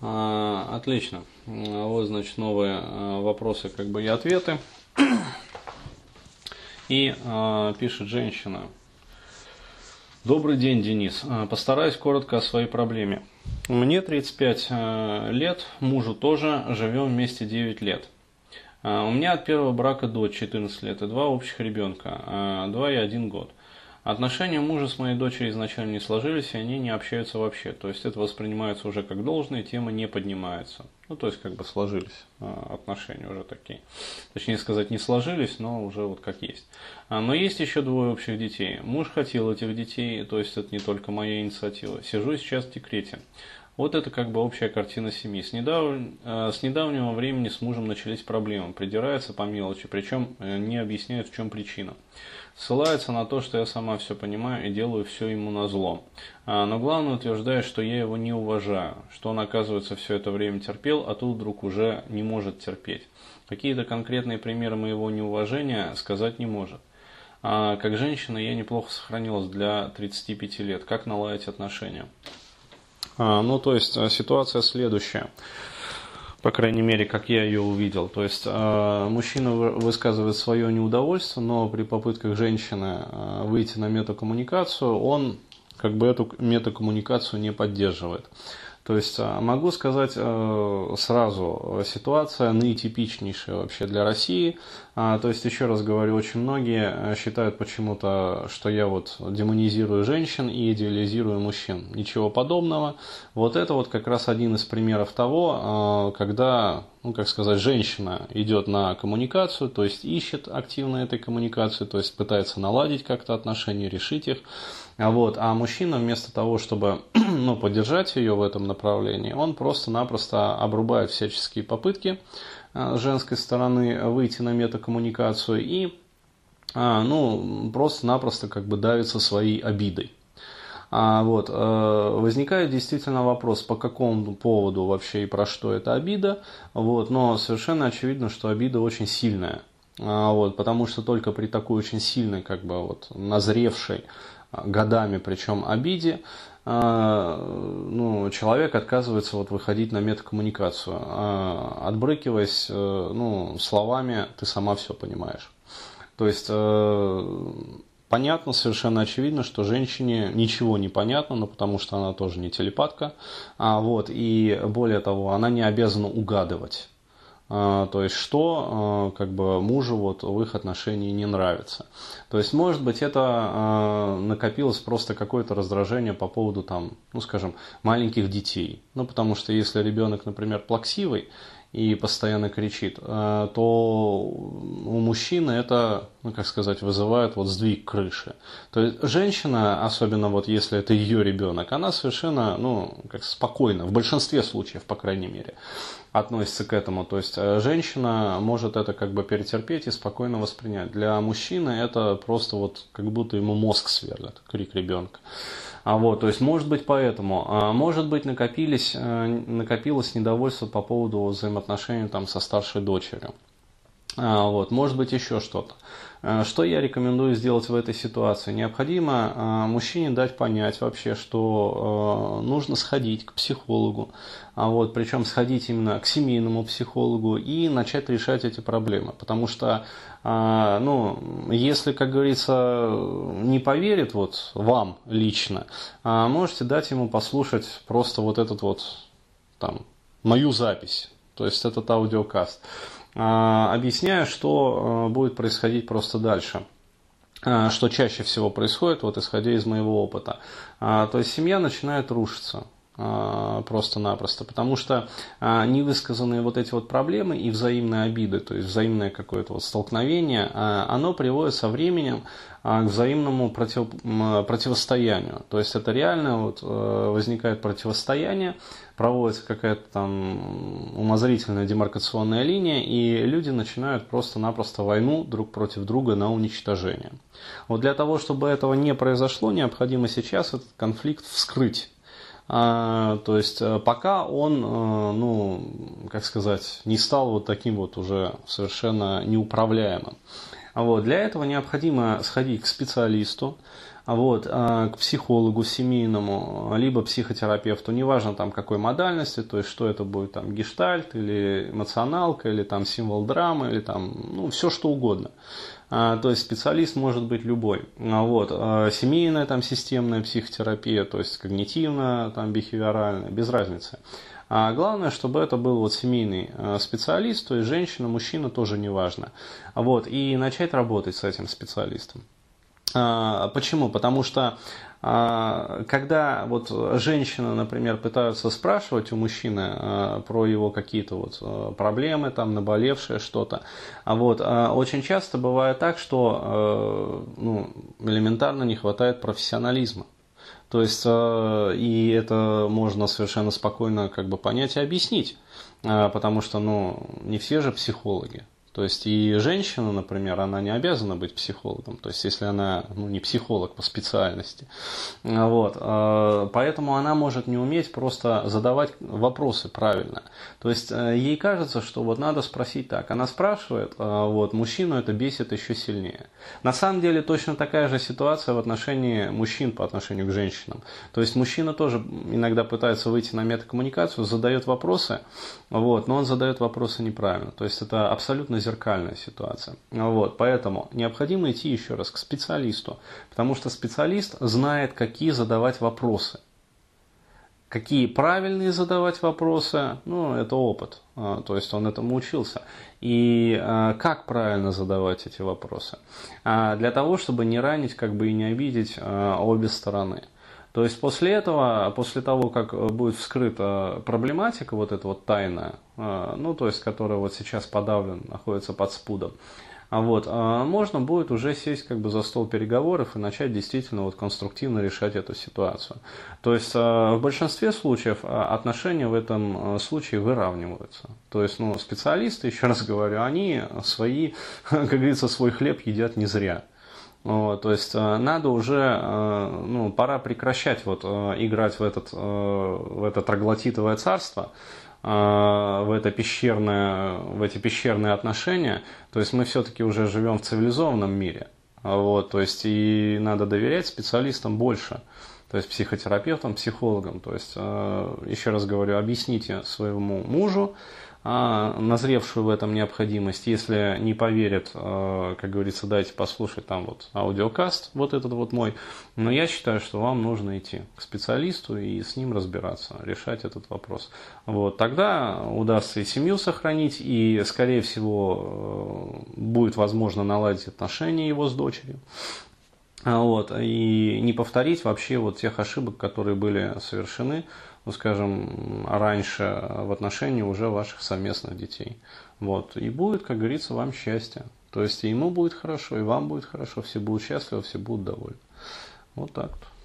А, отлично. Вот, значит, новые а, вопросы, как бы и ответы. И а, пишет женщина. Добрый день, Денис. А, постараюсь коротко о своей проблеме. Мне 35 а, лет, мужу тоже, живем вместе 9 лет. А, у меня от первого брака дочь 14 лет и два общих ребенка, 2 и 1 год. Отношения мужа с моей дочерью изначально не сложились, и они не общаются вообще. То есть это воспринимается уже как должное, тема не поднимается. Ну, то есть как бы сложились а, отношения уже такие. Точнее сказать, не сложились, но уже вот как есть. А, но есть еще двое общих детей. Муж хотел этих детей, то есть это не только моя инициатива. Сижу сейчас в декрете. Вот это как бы общая картина семьи. С, недав... А, с недавнего времени с мужем начались проблемы. Придирается по мелочи, причем э, не объясняет, в чем причина. Ссылается на то, что я сама все понимаю и делаю все ему на зло. А, но главное утверждает, что я его не уважаю, что он, оказывается, все это время терпел, а тут вдруг уже не может терпеть. Какие-то конкретные примеры моего неуважения сказать не может. А как женщина я неплохо сохранилась для 35 лет. Как наладить отношения? А, ну, то есть а, ситуация следующая по крайней мере, как я ее увидел. То есть э, мужчина высказывает свое неудовольствие, но при попытках женщины э, выйти на метакоммуникацию, он как бы эту метакоммуникацию не поддерживает. То есть а, могу сказать э, сразу, ситуация наитипичнейшая вообще для России. А, то есть, еще раз говорю, очень многие э, считают почему-то, что я вот демонизирую женщин и идеализирую мужчин. Ничего подобного. Вот это вот как раз один из примеров того, а, когда, ну как сказать, женщина идет на коммуникацию, то есть ищет активно этой коммуникации, то есть пытается наладить как-то отношения, решить их. А Вот. А мужчина вместо того, чтобы ну, поддержать ее в этом направлении, он просто-напросто обрубает всяческие попытки с женской стороны выйти на метакоммуникацию и а, ну, просто-напросто как бы давится своей обидой. А, вот, э, возникает действительно вопрос, по какому поводу вообще и про что эта обида, вот, но совершенно очевидно, что обида очень сильная. А, вот, потому что только при такой очень сильной, как бы вот, назревшей годами, причем обиде, а, ну, человек отказывается вот выходить на метакоммуникацию, а, отбрыкиваясь э, ну, словами «ты сама все понимаешь». То есть э, понятно, совершенно очевидно, что женщине ничего не понятно, но потому что она тоже не телепатка, а вот, и более того, она не обязана угадывать. А, то есть что а, как бы мужу вот в их отношении не нравится. То есть может быть это а, накопилось просто какое-то раздражение по поводу там, ну скажем, маленьких детей. Ну потому что если ребенок, например, плаксивый, и постоянно кричит, то у мужчины это, ну, как сказать, вызывает вот сдвиг крыши. То есть женщина, особенно вот если это ее ребенок, она совершенно, ну, как спокойно, в большинстве случаев, по крайней мере, относится к этому. То есть э, женщина может это как бы перетерпеть и спокойно воспринять. Для мужчины это просто вот как будто ему мозг сверлят, крик ребенка. А вот, то есть может быть поэтому. А может быть накопились, э, накопилось недовольство по поводу взаимоотношений там со старшей дочерью. А, вот, может быть еще что-то. А, что я рекомендую сделать в этой ситуации? Необходимо а, мужчине дать понять вообще, что нужно сходить к психологу, а вот, причем сходить именно к семейному психологу и начать решать эти проблемы. Потому что, ну, если, как говорится, не поверит вот вам лично, можете дать ему послушать просто вот этот вот, там, мою запись, то есть этот аудиокаст. А, объясняю, что а, будет происходить просто дальше а, что чаще всего происходит, вот исходя из моего опыта. То есть семья начинает рушиться просто-напросто, потому что невысказанные вот эти вот проблемы и взаимные обиды, то есть взаимное какое-то вот столкновение, оно приводит со временем к взаимному против, противостоянию. То есть это реально вот возникает противостояние, проводится какая-то там умозрительная демаркационная линия, и люди начинают просто-напросто войну друг против друга на уничтожение. Вот для того, чтобы этого не произошло, необходимо сейчас этот конфликт вскрыть. А, то есть э, пока он, э, ну, как сказать, не стал вот таким вот уже совершенно неуправляемым. Вот, для этого необходимо сходить к специалисту, вот, к психологу семейному, либо психотерапевту, неважно там какой модальности, то есть что это будет там гештальт или эмоционалка, или там символ драмы, или там, ну, все что угодно. То есть специалист может быть любой. Вот. Семейная там системная психотерапия, то есть когнитивная, там бихевиоральная, без разницы. А главное, чтобы это был вот семейный э, специалист, то есть женщина, мужчина, тоже не важно. Вот, и начать работать с этим специалистом. А, почему? Потому что а, когда вот женщина, например, пытаются спрашивать у мужчины а, про его какие-то вот проблемы, там, наболевшее что-то, вот, очень часто бывает так, что ну, элементарно не хватает профессионализма. То есть, э, и это можно совершенно спокойно как бы понять и объяснить, э, потому что, ну, не все же психологи. То есть и женщина, например, она не обязана быть психологом, то есть если она ну, не психолог по специальности. Вот. Э, поэтому она может не уметь просто задавать вопросы правильно. То есть э, ей кажется, что вот надо спросить так. Она спрашивает, э, вот, мужчину это бесит еще сильнее. На самом деле точно такая же ситуация в отношении мужчин по отношению к женщинам. То есть мужчина тоже иногда пытается выйти на метакоммуникацию, задает вопросы, вот, но он задает вопросы неправильно. То есть это абсолютно зеркальная ситуация. Вот, поэтому необходимо идти еще раз к специалисту, потому что специалист знает, какие задавать вопросы. Какие правильные задавать вопросы, ну, это опыт, а, то есть он этому учился. И а, как правильно задавать эти вопросы? А, для того, чтобы не ранить, как бы и не обидеть обе стороны. То есть после этого, после того, как будет вскрыта проблематика, вот эта вот тайна, э, ну то есть которая вот сейчас подавлена, находится под спудом, а вот, э, можно будет уже сесть как бы за стол переговоров и начать действительно вот конструктивно решать эту ситуацию. То есть э, в большинстве случаев отношения в этом случае выравниваются. То есть ну, специалисты, еще раз говорю, они свои, как говорится, свой хлеб едят не зря. Вот, то есть э, надо уже, э, ну, пора прекращать вот э, играть в, этот, в это троглотитовое царство, в, это пещерное, в эти пещерные отношения. То есть мы все-таки уже живем в цивилизованном мире. Вот, то есть и надо доверять специалистам больше. То есть психотерапевтам, психологам. То есть, еще раз говорю, объясните своему мужу, а назревшую в этом необходимость. Если не поверят, э, как говорится, дайте послушать там вот аудиокаст, вот этот вот мой. Но я считаю, что вам нужно идти к специалисту и с ним разбираться, решать этот вопрос. Вот, тогда удастся и семью сохранить, и, скорее всего, э, будет возможно наладить отношения его с дочерью. А вот, и не повторить вообще вот тех ошибок, которые были совершены ну, скажем, раньше в отношении уже ваших совместных детей. Вот. И будет, как говорится, вам счастье. То есть и ему будет хорошо, и вам будет хорошо, все будут счастливы, все будут довольны. Вот так вот.